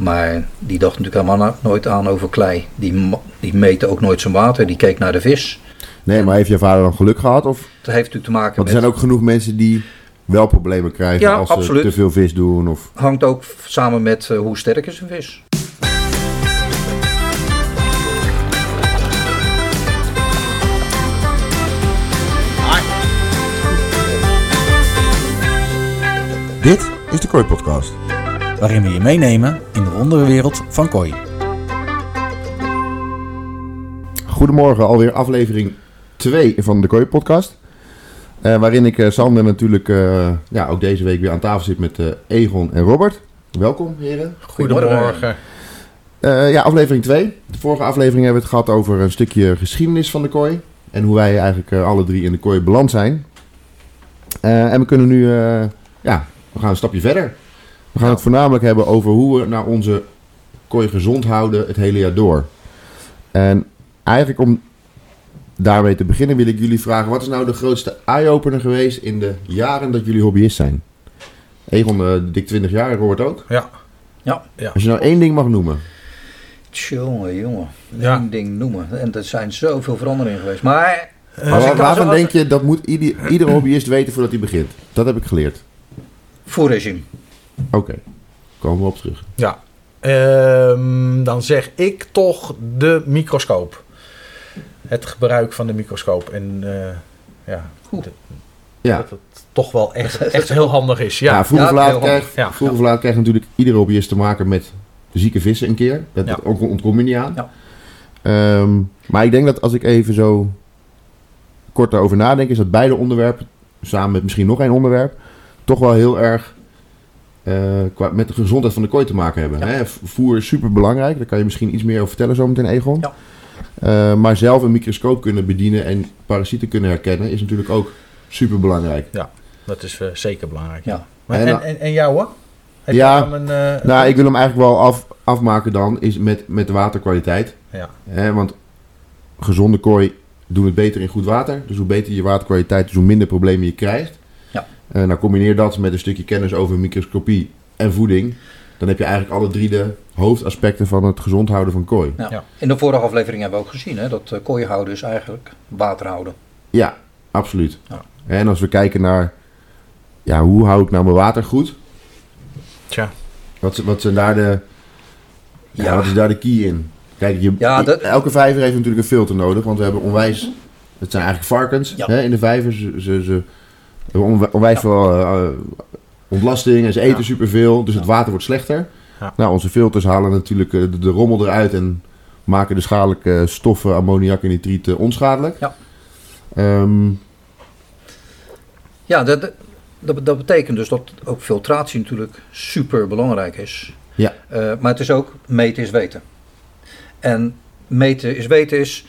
Maar die dacht natuurlijk helemaal nooit aan over klei. Die, die meette ook nooit zijn water, die keek naar de vis. Nee, maar heeft je vader dan geluk gehad? Of? Dat heeft natuurlijk te maken Want er met... zijn ook genoeg mensen die wel problemen krijgen Ja, als absoluut. ze te veel vis doen. Of... hangt ook samen met eh, hoe sterk is een vis. Dit is de Kooi Podcast. Waarin we je meenemen in de wondere wereld van kooi. Goedemorgen, alweer aflevering 2 van de Kooi Podcast. Eh, waarin ik eh, Sander natuurlijk eh, ja, ook deze week weer aan tafel zit met eh, Egon en Robert. Welkom heren. Goedemorgen. Eh, ja, aflevering 2. De vorige aflevering hebben we het gehad over een stukje geschiedenis van de kooi. En hoe wij eigenlijk eh, alle drie in de kooi beland zijn. Eh, en we kunnen nu, eh, ja, we gaan een stapje verder. We gaan het voornamelijk hebben over hoe we nou onze kooi gezond houden het hele jaar door. En eigenlijk om daarmee te beginnen wil ik jullie vragen, wat is nou de grootste eye-opener geweest in de jaren dat jullie hobbyist zijn? Egon, eh, dik 20 jaar, Robert ook. Ja. Ja. Ja. Als je nou één ding mag noemen. Jongen, jongen. Ja. Eén ding noemen. En er zijn zoveel veranderingen geweest. Maar Eh, Als Maar ik- waarvan als- denk je, dat moet ieder, ieder hobbyist weten voordat hij begint? Dat heb ik geleerd. voerregime. Oké, komen we op terug. Ja. Ehm, dan zeg ik toch de microscoop. Het gebruik van de microscoop. En eh, ja, dat- Ja, dat het toch wel echt, echt heel handig is. ja. Ja, vroeger of laat. Ja. vroeger of laat krijgt natuurlijk iedere hobbyist te maken met zieke vissen een keer. Dat, ontkom je niet aan. Ja. Ehm, maar ik denk dat als ik even zo kort daarover nadenk, is dat beide onderwerpen, samen met misschien nog één onderwerp, toch wel heel erg qua, met de gezondheid van de kooi te maken hebben. Ja. Hè? Voer is super belangrijk, daar kan je misschien iets meer over vertellen zometeen, Egon. Ja. Eh, maar zelf een microscoop kunnen bedienen en parasieten kunnen herkennen is natuurlijk ook super belangrijk. dat is eh, zeker belangrijk. Ja. Maar, En en, dan- en, en jou hoor? Heb Ja. een, eh, Nou, ik wil hem eigenlijk wel af, afmaken dan, is met, met de waterkwaliteit. Ja. Hè, want gezonde kooi doen het beter in goed water. Dus hoe beter je waterkwaliteit, dus hoe minder problemen je krijgt. Eh, nou combineer dat met een stukje kennis over microscopie en voeding. Dan heb je eigenlijk alle drie de hoofdaspecten van het gezond houden van kooi. Ja. Ja. In de vorige aflevering hebben we ook gezien hè, dat uh, kooi houden is eigenlijk water houden. Ja, absoluut. Ja. En als we kijken naar, ja, hoe hou ik nou mijn water goed? Tja. Wat, wat zijn daar de, ja. Ja. wat is daar de key in? Kijk, je, Ja, dat- elke vijver heeft natuurlijk een filter nodig, want we hebben onwijs, het zijn eigenlijk varkens Ja. hè, in de vijver. Ze, onwijs veel eh, ontlasting en ze eten superveel, dus het water wordt slechter. Nou, onze filters halen natuurlijk eh, de, de rommel eruit en maken de schadelijke stoffen, ammoniak en nitriet eh, onschadelijk. Ja. Ehm, Ja, dat, dat, dat betekent dus dat ook filtratie natuurlijk super belangrijk is. Ja. Eh, maar het is ook meten is weten. En meten is weten is,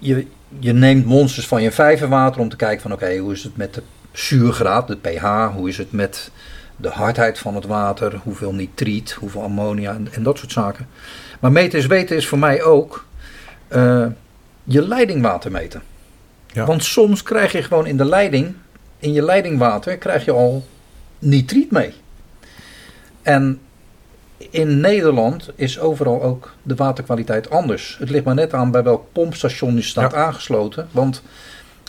je, je neemt monsters van je vijverwater om te kijken van oké, hoe is het met de zuurgraad, de pH, hoe is het met de hardheid van het water, hoeveel nitriet, hoeveel ammonia en, en dat soort zaken. Maar meten is weten is voor mij ook eh, je leidingwater meten. Ja. Want soms krijg je gewoon in de leiding, in je leidingwater, krijg je al nitriet mee. En in Nederland is overal ook de waterkwaliteit anders. Het ligt maar net aan bij welk pompstation je staat aangesloten. Want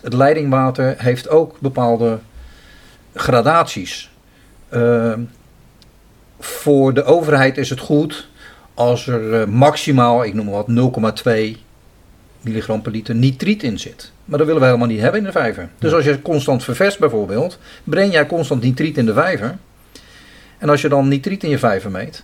het leidingwater heeft ook bepaalde gradaties. Uh, voor de overheid is het goed als er uh, maximaal, ik noem maar wat, 0,2 milligram per liter nitriet in zit. Maar dat willen we helemaal niet hebben in de vijver. Dus als je constant vervest bijvoorbeeld, breng jij constant nitriet in de vijver. En als je dan nitriet in je vijver meet,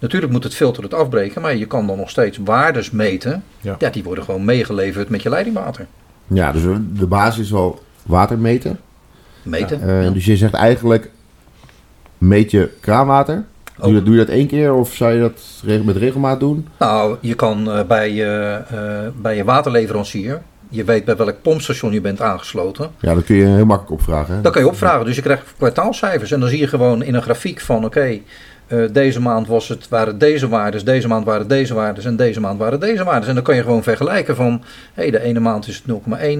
natuurlijk moet het filter het afbreken, maar je kan dan nog steeds waardes meten. Ja. ja die worden gewoon meegeleverd met je leidingwater. ja, dus de basis is wel water meten. Meten. Uh, ja. Dus je zegt eigenlijk, meet je kraanwater? Doe, je, doe je dat één keer of zou je dat met regelmaat doen? Nou, je kan uh, bij, je, uh, bij je waterleverancier, je weet bij welk pompstation je bent aangesloten. Ja, dat kun je heel makkelijk opvragen. Hè? Dat kan je opvragen. Dus je krijgt kwartaalcijfers en dan zie je gewoon in een grafiek van oké, okay, eh, deze maand was het, waren deze waardes, deze maand waren deze waardes en deze maand waren deze waardes. En dan kan je gewoon vergelijken van, hé, de ene maand is het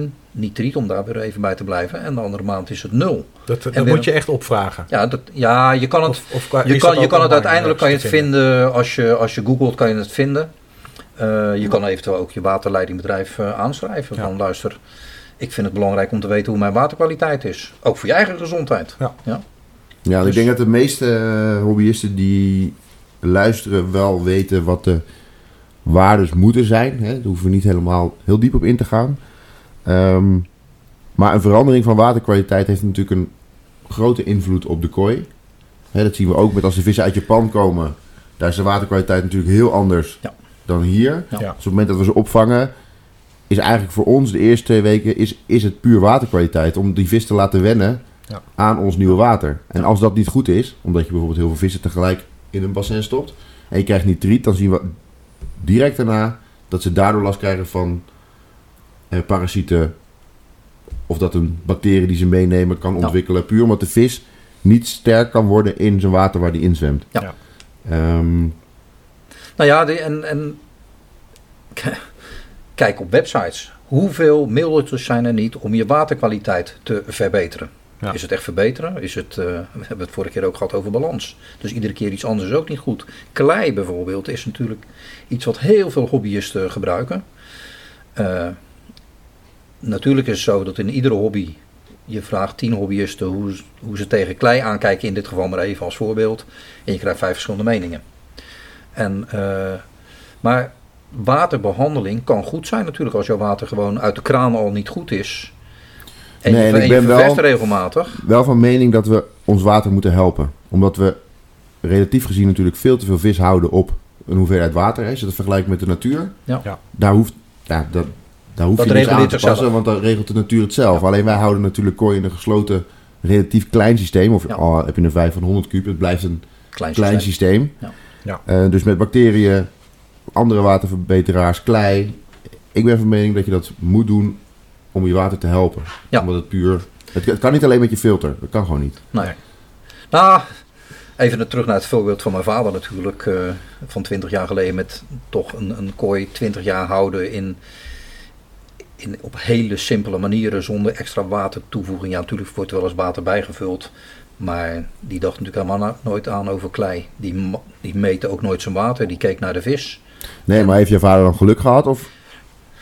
0,1 nitriet, om daar weer even bij te blijven, en de andere maand is het 0. Dat, dat weer- moet je echt opvragen. Ja, dat, ja je kan het, Of, of qua- je kan, je kan het uiteindelijk kan je het vinden, als je, als je googelt kan je het vinden. Eh, je kan eventueel ook je waterleidingbedrijf eh, aanschrijven. Ja. Van luister, ik vind het belangrijk om te weten hoe mijn waterkwaliteit is. Ook voor je eigen gezondheid. Ja. Ja. Ja, Dus- ik denk dat de meeste eh, hobbyisten die luisteren wel weten wat de waardes moeten zijn. Hè. Daar hoeven we niet helemaal heel diep op in te gaan. Ehm, maar een verandering van waterkwaliteit heeft natuurlijk een grote invloed op de kooi. Hè, dat zien we ook met als de vissen uit Japan komen. Daar is de waterkwaliteit natuurlijk heel anders Ja. dan hier. Ja. Dus op het moment dat we ze opvangen, is eigenlijk voor ons de eerste twee weken is, is het puur waterkwaliteit. Om die vis te laten wennen Ja. aan ons nieuwe water. En als dat niet goed is, omdat je bijvoorbeeld heel veel vissen tegelijk in een bassin stopt. En je krijgt nitriet, dan zien we direct daarna dat ze daardoor last krijgen van eh, parasieten. Of dat een bacterie die ze meenemen kan Ja. ontwikkelen. Puur omdat de vis niet sterk kan worden in zijn water waar die in zwemt. Ja. Ehm, Nou ja, die- en, kijk op websites. Hoeveel middeltjes zijn er niet om je waterkwaliteit te verbeteren? Is het echt verbeteren? Is het, eh, we hebben het vorige keer ook gehad over balans. Dus iedere keer iets anders is ook niet goed. Klei bijvoorbeeld is natuurlijk iets wat heel veel hobbyisten gebruiken. Eh, natuurlijk is het zo dat in iedere hobby je vraagt tien hobbyisten hoe, hoe ze tegen klei aankijken, in dit geval maar even als voorbeeld. En je krijgt vijf verschillende meningen. En, eh, maar waterbehandeling kan goed zijn natuurlijk als jouw water gewoon uit de kraan al niet goed is. En Nee, je, en en ik je ben wel- regelmatig. wel van mening dat we ons water moeten helpen. Omdat we relatief gezien natuurlijk veel te veel vis houden op een hoeveelheid water. Hè. Als je dat vergelijkt met de natuur. Ja. Ja. Daar hoeft, ja, dat, daar hoef Dat je niks aan te passen, want dan regelt de natuur het zelf. Ja. Alleen wij houden natuurlijk kooi in een gesloten, relatief klein systeem. Of Ja. al heb je een 5 van 100 kuub, het blijft een Klein, klein systeem. systeem. Ja. Ja. Eh, dus met bacteriën, andere waterverbeteraars, klei. Ik ben van mening dat je dat moet doen om je water te helpen. Ja. Omdat het puur... Het, het kan niet alleen met je filter. Dat kan gewoon niet. Nee. Nou, even terug naar het voorbeeld van mijn vader natuurlijk. eh, van 20 jaar geleden met toch een, een kooi 20 jaar houden in, in, op hele simpele manieren zonder extra watertoevoeging. Ja, natuurlijk wordt er wel eens water bijgevuld. Maar die dacht natuurlijk helemaal nooit aan over klei. Die, die meette ook nooit zijn water. Die keek naar de vis. Nee, maar heeft je vader dan geluk gehad? Of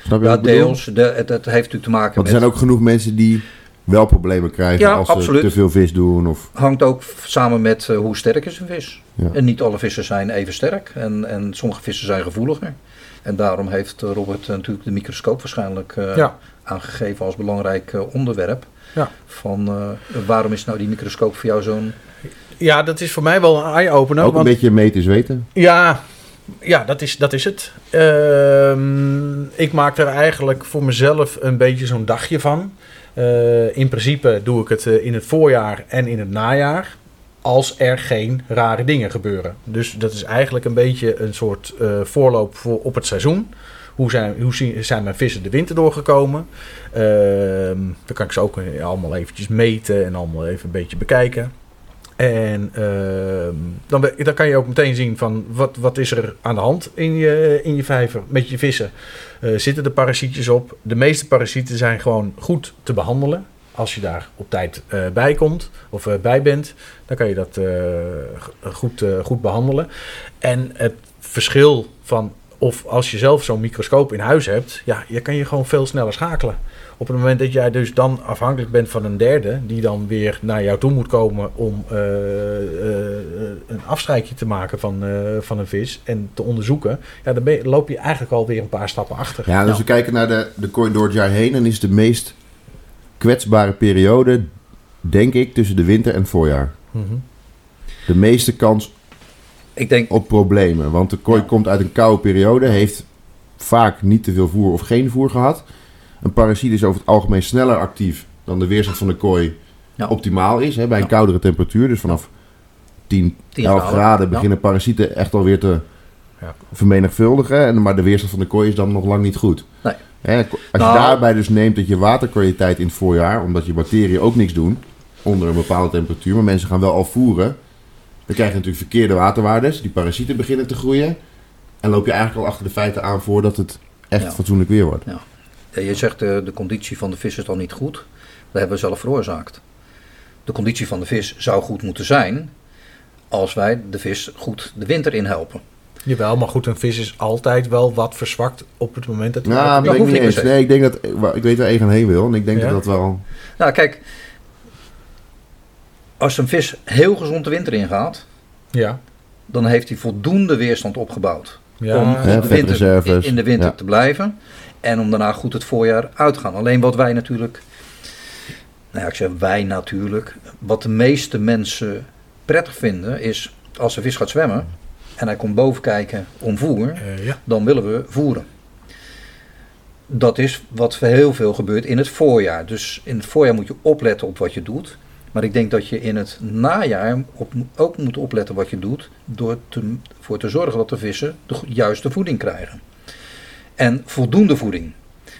snap je Ja, wat ik bedoel? deels. De, het, het heeft natuurlijk te maken Want er met... zijn ook genoeg mensen die wel problemen krijgen Ja, als absoluut. ze te veel vis doen. Of, hangt ook samen met eh, hoe sterk is een vis. Ja. En niet alle vissen zijn even sterk. En, en sommige vissen zijn gevoeliger. En daarom heeft eh, Robert eh, natuurlijk de microscoop waarschijnlijk eh, Ja. aangegeven als belangrijk onderwerp. Ja. Van eh, waarom is nou die microscoop voor jou zo'n... Ja, dat is voor mij wel een eye-opener. ook een want- beetje meten is weten. Ja, ja dat, is, dat is het. Ehm, ik maak er eigenlijk voor mezelf een beetje zo'n dagje van. Eh, in principe doe ik het eh, in het voorjaar en in het najaar. Als er geen rare dingen gebeuren. Dus dat is eigenlijk een beetje een soort eh, voorloop voor op het seizoen. Hoe zijn, hoe zijn mijn vissen de winter doorgekomen? Ehm, dan kan ik ze ook allemaal eventjes meten en allemaal even een beetje bekijken. En ehm, dan, dan kan je ook meteen zien van wat, wat is er aan de hand in je, in je vijver met je vissen. Eh, zitten er parasietjes op? De meeste parasieten zijn gewoon goed te behandelen. Als je daar op tijd eh, bij komt of eh, bij bent, dan kan je dat goed, goed behandelen. En het verschil van of als je zelf zo'n microscoop in huis hebt, ja, je kan je gewoon veel sneller schakelen. Op het moment dat jij dus dan afhankelijk bent van een derde, die dan weer naar jou toe moet komen om eh, eh, een afstrijkje te maken van, eh, van een vis en te onderzoeken, ja, dan je- loop je eigenlijk alweer een paar stappen achter. Ja, dus we kijken naar de, de kooi door het jaar heen. En is de meest kwetsbare periode, denk ik, tussen de winter en het voorjaar. Mhm. De meeste kans Ik denk, op problemen. Want de kooi Ja. komt uit een koude periode, heeft vaak niet te veel voer of geen voer gehad. Een parasiet is over het algemeen sneller actief dan de weerstand van de kooi Ja. optimaal is. Hè, bij een Ja. koudere temperatuur, dus vanaf 10, 10 11 graden. graden Ja. beginnen parasieten echt alweer te Ja. vermenigvuldigen. En, maar de weerstand van de kooi is dan nog lang niet goed. Nee. Hè, als je Nou- daarbij dus neemt dat je waterkwaliteit in het voorjaar, omdat je bacteriën ook niks doen onder een bepaalde temperatuur, maar mensen gaan wel al voeren, Dan krijg je natuurlijk verkeerde waterwaardes. Die parasieten beginnen te groeien. En loop je eigenlijk al achter de feiten aan voordat het echt Ja. fatsoenlijk weer wordt. Ja, je zegt de, de conditie van de vis is dan niet goed. Dat hebben we zelf veroorzaakt. De conditie van de vis zou goed moeten zijn als wij de vis goed de winter in helpen. Jawel, maar goed, een vis is altijd wel wat verzwakt op het moment dat hij Nou, weet ik niet eens. Nee, ik denk dat... Ik weet waar Egan heen wil. En ik denk Ja? dat dat wel... Nou, kijk, als een vis heel gezond de winter ingaat, Ja, dan heeft hij voldoende weerstand opgebouwd ja, om Ja, de winter, in de winter Ja. te blijven en om daarna goed het voorjaar uit te gaan. Alleen wat wij natuurlijk, nou ja, ik zeg wij natuurlijk, wat de meeste mensen prettig vinden is als de vis gaat zwemmen en hij komt boven kijken om voer, Eh, ja. dan willen we voeren. Dat is wat heel veel gebeurt in het voorjaar. Dus in het voorjaar moet je opletten op wat je doet. Maar ik denk dat je in het najaar op, ook moet opletten wat je doet. Door te, voor te zorgen dat de vissen de juiste voeding krijgen. En voldoende voeding.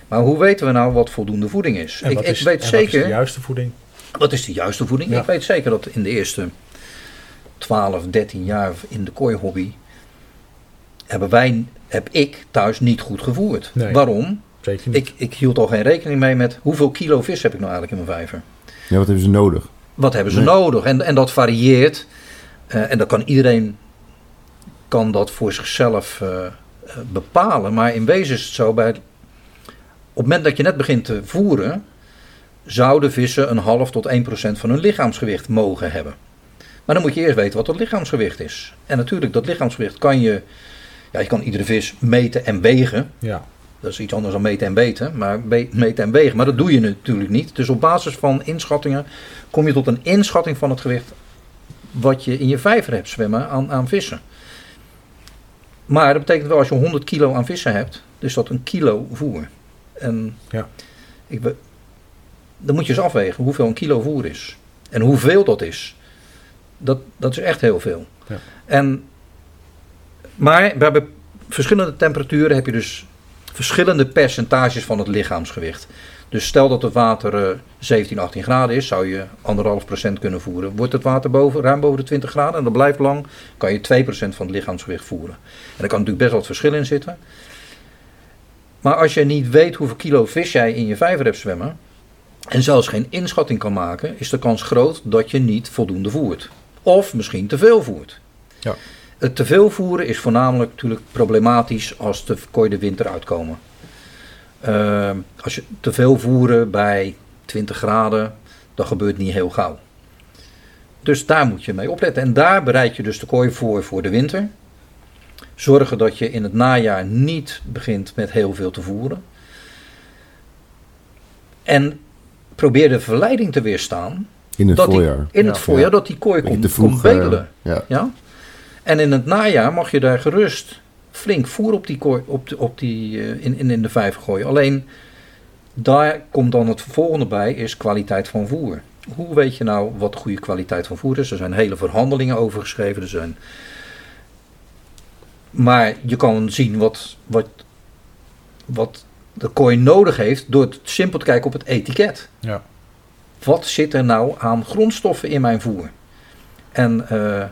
Maar hoe weten we nou wat voldoende voeding is? En ik wat ik is- weet en wat is zeker. de juiste voeding? Wat is de juiste voeding? Ja. Ik weet zeker dat in de eerste 12, 13 jaar in de kooihobby hebben wij, heb ik thuis niet goed gevoerd. Nee. Waarom? Zeker niet. Ik, ik hield al geen rekening mee met hoeveel kilo vis heb ik nou eigenlijk in mijn vijver. Ja, wat hebben ze nodig? Wat hebben ze Nee. nodig? En, en dat varieert. Eh, en dat kan iedereen kan dat voor zichzelf eh, eh, bepalen. Maar in wezen is het zo, bij, op het moment dat je net begint te voeren, zouden vissen een half tot 1 procent van hun lichaamsgewicht mogen hebben. Maar dan moet je eerst weten wat dat lichaamsgewicht is. En natuurlijk, dat lichaamsgewicht kan je, ja, je kan iedere vis meten en wegen. ja. Dat is iets anders dan meten en weten, maar meten en wegen. Maar dat doe je natuurlijk niet. Dus op basis van inschattingen kom je tot een inschatting van het gewicht wat je in je vijver hebt zwemmen aan, aan vissen. Maar dat betekent wel als je 100 kilo aan vissen hebt, dus dat een kilo voer. En Ja. ik, be- dan moet je eens afwegen hoeveel een kilo voer is. En hoeveel dat is. Dat, dat is echt heel veel. Ja. En, maar bij verschillende temperaturen heb je dus verschillende percentages van het lichaamsgewicht. Dus stel dat het water eh, 17, 18 graden is, zou je anderhalf procent kunnen voeren. Wordt het water boven, ruim boven de 20 graden en dat blijft lang, kan je 2 procent van het lichaamsgewicht voeren. En daar kan natuurlijk best wel wat verschil in zitten. Maar als je niet weet hoeveel kilo vis jij in je vijver hebt zwemmen, en zelfs geen inschatting kan maken, is de kans groot dat je niet voldoende voert. Of misschien te veel voert. Ja. Het te veel voeren is voornamelijk natuurlijk problematisch als de kooi de winter uitkomen. Ehm, als je te veel voeren bij 20 graden, dat gebeurt niet heel gauw. Dus daar moet je mee opletten. En daar bereid je dus de kooi voor voor de winter. Zorgen dat je in het najaar niet begint met heel veel te voeren. En probeer de verleiding te weerstaan In het dat die- voorjaar. in Ja. het voorjaar Ja. dat die kooi komt, te vroeg. komt eh, bedelen. ja. Ja? En in het najaar mag je daar gerust flink voer op die, op de, op die, eh, in, in, in de vijver gooien. Alleen daar komt dan het volgende bij, is kwaliteit van voer. Hoe weet je nou wat goede kwaliteit van voer is? Er zijn hele verhandelingen over geschreven. Er zijn... Maar je kan zien wat, wat, wat de kooi nodig heeft door het simpel te kijken op het etiket. Ja. Wat zit er nou aan grondstoffen in mijn voer? En eh,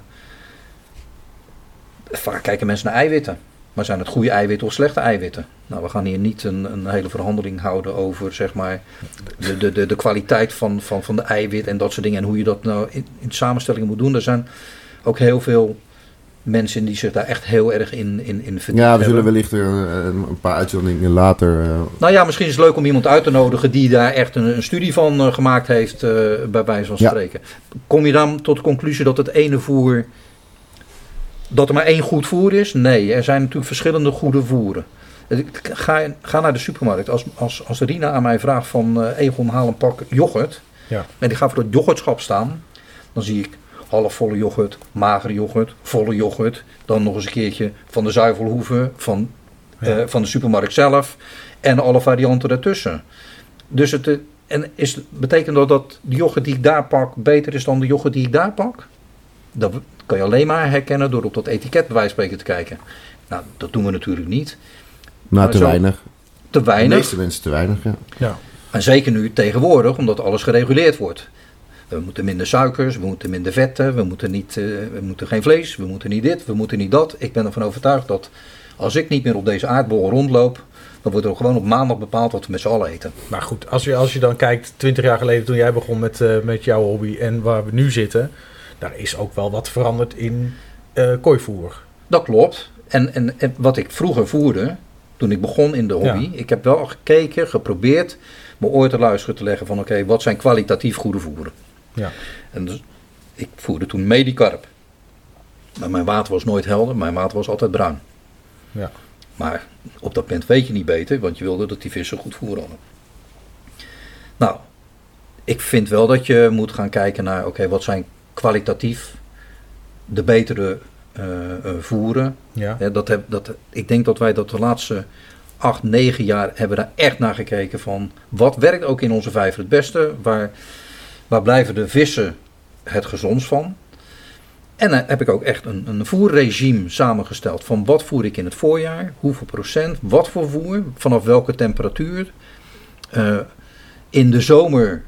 vaak kijken mensen naar eiwitten. Maar zijn het goede eiwitten of slechte eiwitten? Nou, we gaan hier niet een, een hele verhandeling houden over zeg maar, de, de, de, de kwaliteit van, van, van de eiwit en dat soort dingen. En hoe je dat nou in, in samenstellingen moet doen. Er zijn ook heel veel mensen die zich daar echt heel erg in, in, in verdiept Ja, we zullen hebben. wellicht eh, een paar uitzendingen later... eh, Nou ja, misschien is het leuk om iemand uit te nodigen die daar echt een, een studie van eh, gemaakt heeft, bij wijze van Ja. spreken. Kom je dan tot de conclusie dat het ene voer, dat er maar één goed voer is? Nee, er zijn natuurlijk verschillende goede voeren. Ga, ga naar de supermarkt. Als, als, als Rina aan mij vraagt van eh, Egon haal een pak yoghurt. Ja. En die gaat voor het yoghurtschap staan. Dan zie ik halfvolle yoghurt, magere yoghurt, volle yoghurt. Dan nog eens een keertje van de zuivelhoeven, van, Ja. eh, van de supermarkt zelf. En alle varianten daartussen. Dus het, eh, en is, betekent dat dat de yoghurt die ik daar pak beter is dan de yoghurt die ik daar pak? Dat kan je alleen maar herkennen door op dat etiket bij wijze van spreken te kijken. Nou, dat doen we natuurlijk niet. nou, Maar te zo- weinig. Te De weinig. meeste mensen te weinig, ja. Ja. En zeker nu tegenwoordig, omdat alles gereguleerd wordt. We moeten minder suikers, we moeten minder vetten, we moeten, niet, eh, we moeten geen vlees, we moeten niet dit, we moeten niet dat. Ik ben ervan overtuigd dat als ik niet meer op deze aardbol rondloop, dan wordt er gewoon op maandag bepaald wat we met z'n allen eten. Maar goed, als je, als je dan kijkt, 20 jaar geleden toen jij begon met, eh, met jouw hobby en waar we nu zitten, daar is ook wel wat veranderd in eh kooivoer. Dat klopt. En, en, en wat ik vroeger voerde, toen ik begon in de hobby, Ja. ik heb wel gekeken, geprobeerd me ooit te luisteren te leggen van oké, wat zijn kwalitatief goede voeren? Ja. En dus, ik voerde toen Medicarp. Maar mijn water was nooit helder, mijn water was altijd bruin. Ja. Maar op dat moment weet je niet beter, want je wilde dat die vissen goed voer hadden. Nou, ik vind wel dat je moet gaan kijken naar, oké, wat zijn kwalitatief de betere eh, eh, voeren. Ja. Dat heb, dat, ik denk dat wij dat de laatste acht, negen jaar hebben daar echt naar gekeken van wat werkt ook in onze vijver het beste, waar, waar blijven de vissen het gezondst van. En dan heb ik ook echt een, een voerregime samengesteld van wat voer ik in het voorjaar, hoeveel procent, wat voor voer, vanaf welke temperatuur. Eh, in de zomer,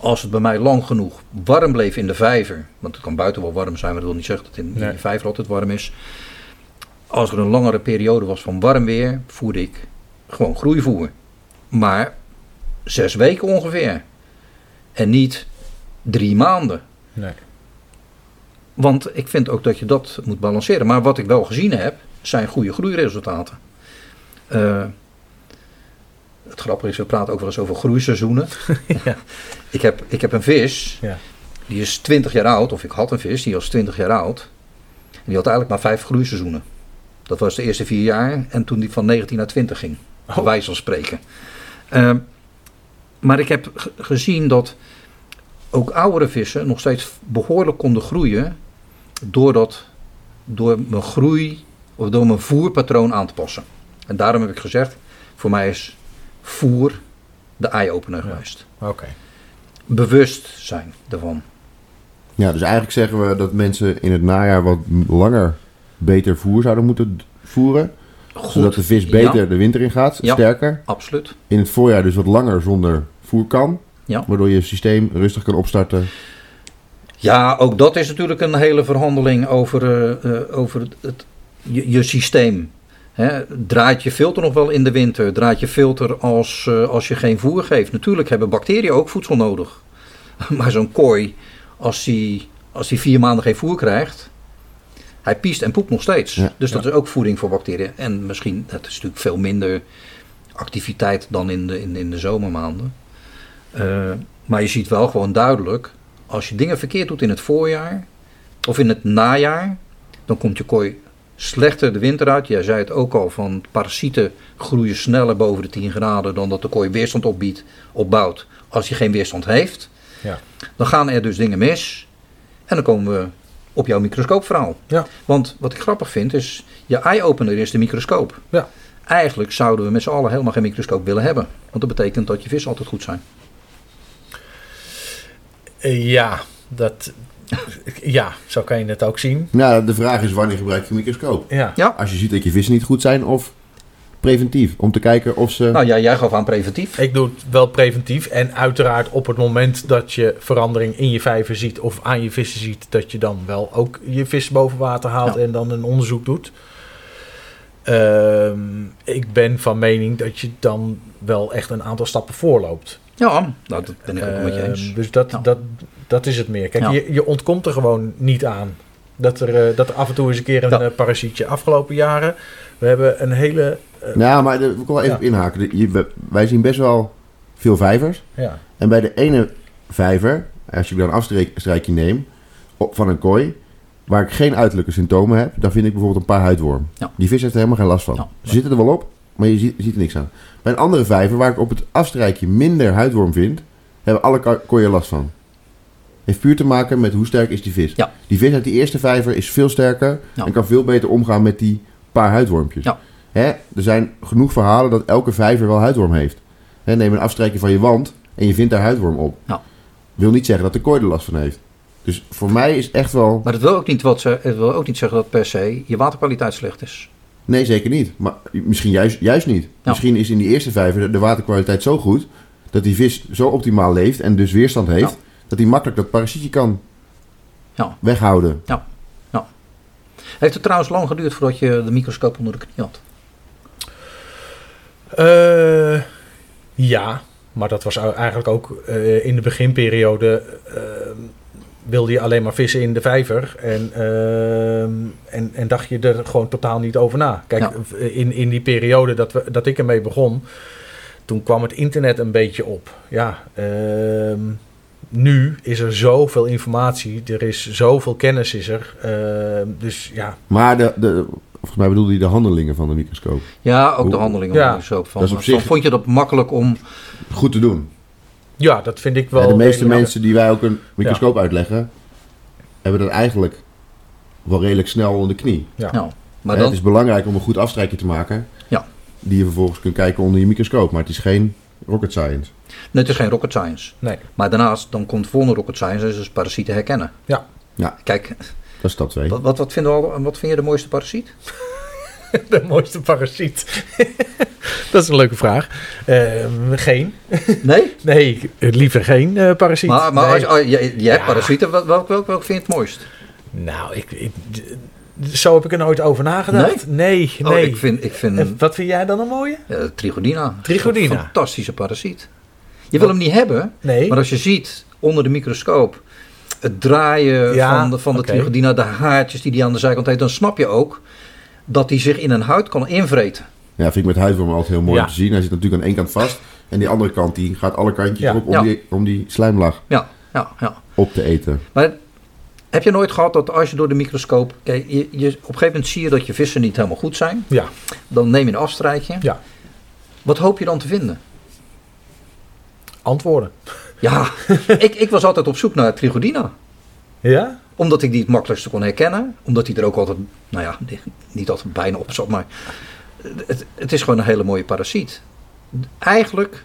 als het bij mij lang genoeg warm bleef in de vijver, want het kan buiten wel warm zijn, maar dat wil niet zeggen dat het in, Nee. de vijver altijd warm is. Als er een langere periode was van warm weer, voerde ik gewoon groeivoer. Maar zes weken ongeveer. En niet drie maanden. Nee. Want ik vind ook dat je dat moet balanceren. Maar wat ik wel gezien heb, zijn goede groeiresultaten. Eh, het grappige is, we praten ook wel eens over groeiseizoenen. Ja. ik, heb, ik heb een vis, Ja. die is 20 jaar oud, of ik had een vis, die was 20 jaar oud. En die had eigenlijk maar vijf groeiseizoenen. Dat was de eerste vier jaar en toen die van 19 naar 20 ging. Oh. Bij wijze van spreken. Ehm, maar ik heb gezien dat ook oudere vissen nog steeds behoorlijk konden groeien. Doordat, door mijn groei of door mijn voerpatroon aan te passen. En daarom heb ik gezegd, voor mij is voer de eye-opener Ja. geweest. Oké. Bewust zijn ervan. Ja, dus eigenlijk zeggen we dat mensen in het najaar wat langer beter voer zouden moeten voeren. Goed. Zodat de vis beter Ja, de winter in gaat, Ja. sterker. absoluut. In het voorjaar dus wat langer zonder voer kan. Ja. Waardoor je systeem rustig kan opstarten. Ja, ook dat is natuurlijk een hele verhandeling over, eh, eh, over het, het- je, je systeem. Hè, draait je filter nog wel in de winter? Draait je filter als, eh, als je geen voer geeft? Natuurlijk hebben bacteriën ook voedsel nodig. Maar zo'n kooi, als die, als die vier maanden geen voer krijgt, hij piest en poept nog steeds. Ja. Dus dat is ook voeding voor bacteriën. En misschien, het is natuurlijk veel minder activiteit dan in de, in, in de zomermaanden. Eh, maar je ziet wel gewoon duidelijk, als je dingen verkeerd doet in het voorjaar of in het najaar, dan komt je kooi slechter de winter uit. Jij zei het ook al, van parasieten groeien sneller boven de 10 graden dan dat de kooi weerstand opbiedt, opbouwt. Als je geen weerstand heeft, Ja. dan gaan er dus dingen mis. En dan komen we op jouw microscoopverhaal. Ja. Want wat ik grappig vind is, je eye-opener is de microscoop. Ja. Eigenlijk zouden we met z'n allen helemaal geen microscoop willen hebben. Want dat betekent dat je vissen altijd goed zijn. Eh, ja, dat... Ja, zo kan je het ook zien. Nou, de vraag is wanneer gebruik je een microscoop? Ja. Ja. Als je ziet dat je vissen niet goed zijn of preventief. Om te kijken of ze... Nou ja, jij gaf aan preventief. Ik doe het wel preventief. En uiteraard op het moment dat je verandering in je vijver ziet of aan je vissen ziet, dat je dan wel ook je vis boven water haalt Ja. en dan een onderzoek doet. Ehm, ik ben van mening dat je dan wel echt een aantal stappen voorloopt. Ja, nou, dat ben ik ook met je eens. Ehm, dus dat, Ja. dat, dat is het meer. Kijk, Ja. je, je ontkomt er gewoon niet aan. Dat er, eh, dat er af en toe eens een keer een Ja. eh, parasietje afgelopen jaren. We hebben een hele. eh, Nou, maar wil ik wel even Ja. inhaken. Je- wij zien best wel veel vijvers. ja. En bij de ene vijver, als je dan een afstrijkje neemt op, van een kooi, waar ik geen uiterlijke symptomen heb, dan vind ik bijvoorbeeld een paar huidworm. Ja. Die vis heeft er helemaal geen last van. Ja. Ze zitten er wel op, maar je ziet, je ziet er niks aan. Bij een andere vijver, waar ik op het afstrijkje minder huidworm vind, hebben alle ko- kooien last van. Heeft puur te maken met hoe sterk is die vis. Ja. Die vis uit die eerste vijver is veel sterker Ja. en kan veel beter omgaan met die paar huidwormpjes. Ja. Hè? Er zijn genoeg verhalen dat elke vijver wel huidworm heeft. Hè, neem een afstrijkje van je wand en je vindt daar huidworm op. Ja. Wil niet zeggen dat de kooi er last van heeft. Dus voor mij is echt wel... Maar het wil, ook niet wat ze, het wil ook niet zeggen dat per se je waterkwaliteit slecht is. Nee, zeker niet. Maar misschien juist, juist niet. Misschien is in die eerste vijver de waterkwaliteit zo goed... dat die vis zo optimaal leeft en dus weerstand heeft... dat hij makkelijk dat parasietje kan Ja. weghouden. Heeft het trouwens lang geduurd voordat je de microscoop onder de knie had? Eh, ja, maar dat was eigenlijk ook eh, in de beginperiode. eh, wilde je alleen maar vissen in de vijver. En, ehm, en, en dacht je er gewoon totaal niet over na. Kijk, Ja. in, in die periode dat, we, dat ik ermee begon. Toen kwam het internet een beetje op. Ja, ehm, nu is er zoveel informatie. Er is zoveel kennis is er. ehm, dus ja, Maar de, de, volgens mij bedoelde hij de handelingen van de microscoop. Ja, ook de handelingen Ja. onder de microscoop. Van, Dat is op van, zich- vond je dat makkelijk om... Goed te doen. ja, dat vind ik wel... Ja, de meeste redelijk- mensen die wij ook een microscoop uitleggen, hebben dat eigenlijk wel redelijk snel onder de knie. Ja. Nou, maar dan, Het is belangrijk om een goed afstrijkje te maken. Ja. Die je vervolgens kunt kijken onder je microscoop. Maar het is geen rocket science. Nee, het is geen rocket science. Nee. Maar daarnaast, dan komt volgende rocket science, is dus parasieten herkennen. Ja. Ja. Kijk, Dat is stap 2. wat, wat, wat, vinden we wat vind je de mooiste parasiet? De mooiste parasiet. dat is een leuke vraag. Ehm, geen. Nee? Nee, liever geen eh, parasiet. Maar, maar Nee. als, oh, je, je hebt Ja. parasieten, welk, welk, welk, welk vind je het mooist? Nou, ik, ik, zo heb ik er nooit over nagedacht. Nee, nee. Oh, ik vind, ik vind En wat vind jij dan een mooie? Trigodina. Trichodina. Een fantastische parasiet. Je wil hem niet hebben, Nee. maar als je ziet onder de microscoop het draaien Ja, van de, van de trigodina, de haartjes die die aan de zijkant heeft, dan snap je ook dat die zich in een huid kan invreten. Ja, vind ik met huidwormen altijd heel mooi Ja. om te zien. Hij zit natuurlijk aan één kant vast. En die andere kant die gaat alle kantjes Ja. op om, Ja. die, om die slijmlaag Ja, ja, ja. op te eten. Maar heb je nooit gehad dat als je door de microscoop... Kijk, je, je, op een gegeven moment zie je dat je vissen niet helemaal goed zijn. Ja. Dan neem je een afstrijkje. Ja. Wat hoop je dan te vinden? Antwoorden. Ja, ik, ik was altijd op zoek naar trigodina. Ja? Omdat ik die het makkelijkste kon herkennen. Omdat die er ook altijd, nou ja, niet altijd bijna op zat. Maar het, het is gewoon een hele mooie parasiet. Eigenlijk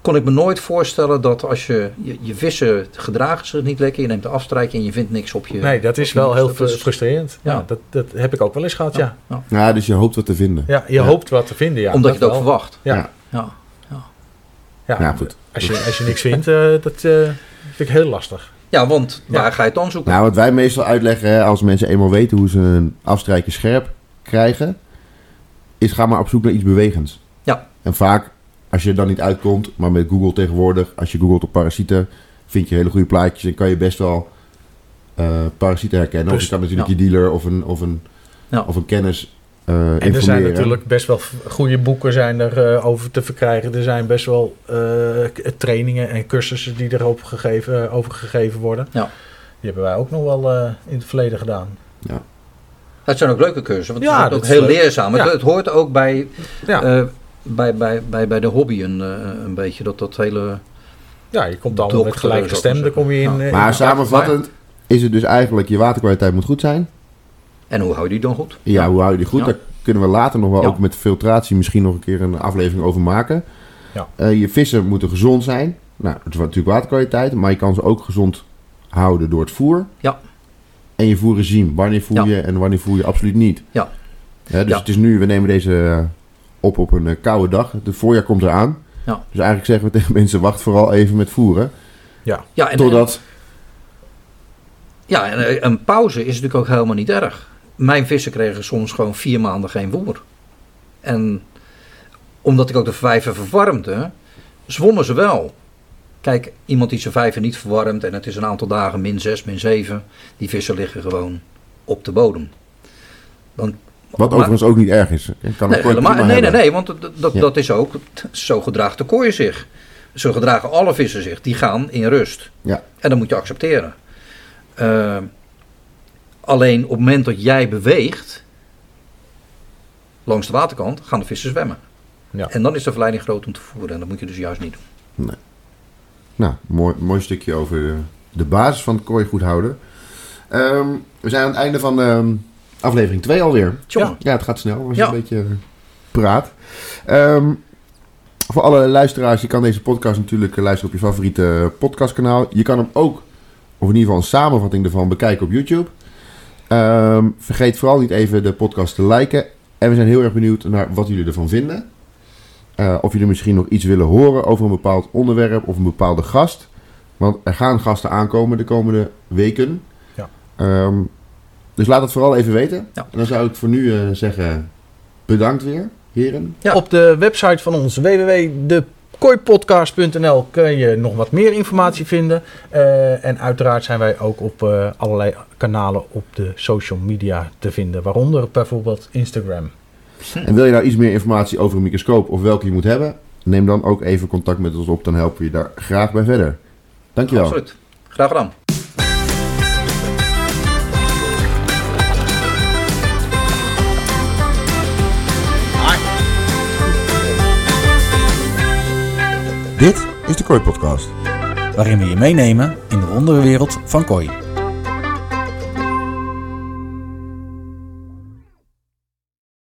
kon ik me nooit voorstellen dat als je, je, je vissen gedragen zich niet lekker. Je neemt de afstrijkje en je vindt niks op je... Nee, dat is wel heel dat frustrerend. Ja, Ja. dat, dat heb ik ook wel eens gehad, ja. ja. Ja, dus je hoopt wat te vinden. Ja, je Ja. hoopt wat te vinden, ja. Omdat je dat het ook verwacht. Ja. Ja. Ja. Goed. Als je, als je niks vindt, eh, dat eh, vind ik heel lastig. Ja, want Ja. waar ga je het dan zoeken? Nou, wat wij meestal uitleggen, hè, als mensen eenmaal weten hoe ze een afstrijkje scherp krijgen, is ga maar op zoek naar iets bewegends. Ja. En vaak, als je er dan niet uitkomt, maar met Google tegenwoordig, als je googelt op parasieten, vind je hele goede plaatjes en kan je best wel eh, parasieten herkennen. of Dus- je kan natuurlijk ja. je dealer of een, of een, Ja. of een kennis eh En informeren. er zijn natuurlijk best wel goede boeken zijn er eh, over te verkrijgen. Er zijn best wel eh, trainingen en cursussen die erop gegeven, over gegeven worden. Ja. Die hebben wij ook nog wel eh, in het verleden gedaan. Het zijn ook leuke cursussen, want Ja, het is ook heel leuk. leerzaam. Het, Ja. het hoort ook bij, Ja, eh, bij, bij, bij, bij de hobby een, eh, een beetje. Dat, dat hele... ja je komt allemaal met. Dan kom je in. Maar in- samenvattend is het dus eigenlijk, je waterkwaliteit moet goed zijn. En hoe hou je die dan goed? Ja, hoe hou je die goed? Ja. Daar kunnen we later nog wel Ja. ook met filtratie misschien nog een keer een aflevering over maken. Ja. Eh, je vissen moeten gezond zijn. Nou, het is natuurlijk waterkwaliteit, maar je kan ze ook gezond houden door het voer. Ja. En je voerregime. Wanneer voer Ja. je en wanneer voer je absoluut niet. Ja. Dus Ja. het is nu, we nemen deze eh, op op een eh, koude dag. Het voorjaar komt eraan. Ja. Dus eigenlijk zeggen we tegen mensen, wacht vooral even met voeren. Ja, en, Totdat, ja, en een pauze is natuurlijk ook helemaal niet erg. Mijn vissen kregen soms gewoon vier maanden geen voer. En omdat ik ook de vijver verwarmde, zwommen ze wel. Kijk, iemand die zijn vijver niet verwarmt en het is een aantal dagen min 6, min 7, die vissen liggen gewoon op de bodem. Dan, wat maar- overigens ook niet erg is. Kan Nee, helemaal, nee, nee, nee, want dat, dat, Ja. dat is ook, zo gedraagt de kooi zich. Zo gedragen alle vissen zich. Die gaan in rust. Ja. En dat moet je accepteren. Eh, alleen op het moment dat jij beweegt, langs de waterkant, gaan de vissen zwemmen. Ja. En dan is de verleiding groot om te voeren. En dat moet je dus juist niet doen. Nou, mooi, mooi stukje over de, de basis van het kooi goed houden. Ehm, we zijn aan het einde van ehm, aflevering 2 alweer. Tjonge. Ja, het gaat snel als Ja. je een beetje praat. Ehm, voor alle luisteraars, je kan deze podcast natuurlijk eh, luisteren op je favoriete podcastkanaal. Je kan hem ook, of in ieder geval een samenvatting ervan, bekijken op YouTube. Ehm, vergeet vooral niet even de podcast te liken. En we zijn heel erg benieuwd naar wat jullie ervan vinden. Eh, of jullie misschien nog iets willen horen over een bepaald onderwerp of een bepaalde gast. Want er gaan gasten aankomen de komende weken. Ja. Ehm, dus laat het vooral even weten. Ja. En dan zou ik voor nu eh, zeggen, bedankt weer, heren. Ja. Op de website van ons www.dekooipodcast.nl kun je nog wat meer informatie vinden. Eh, en uiteraard zijn wij ook op eh, allerlei kanalen op de social media te vinden. Waaronder bijvoorbeeld Instagram. En wil je nou iets meer informatie over een microscoop of welke je moet hebben, neem dan ook even contact met ons op. Dan helpen we je daar graag bij verder. Dankjewel. Absoluut. Graag gedaan. Dit is de Kooi Podcast, waarin we je meenemen in de wonderenwereld van kooi.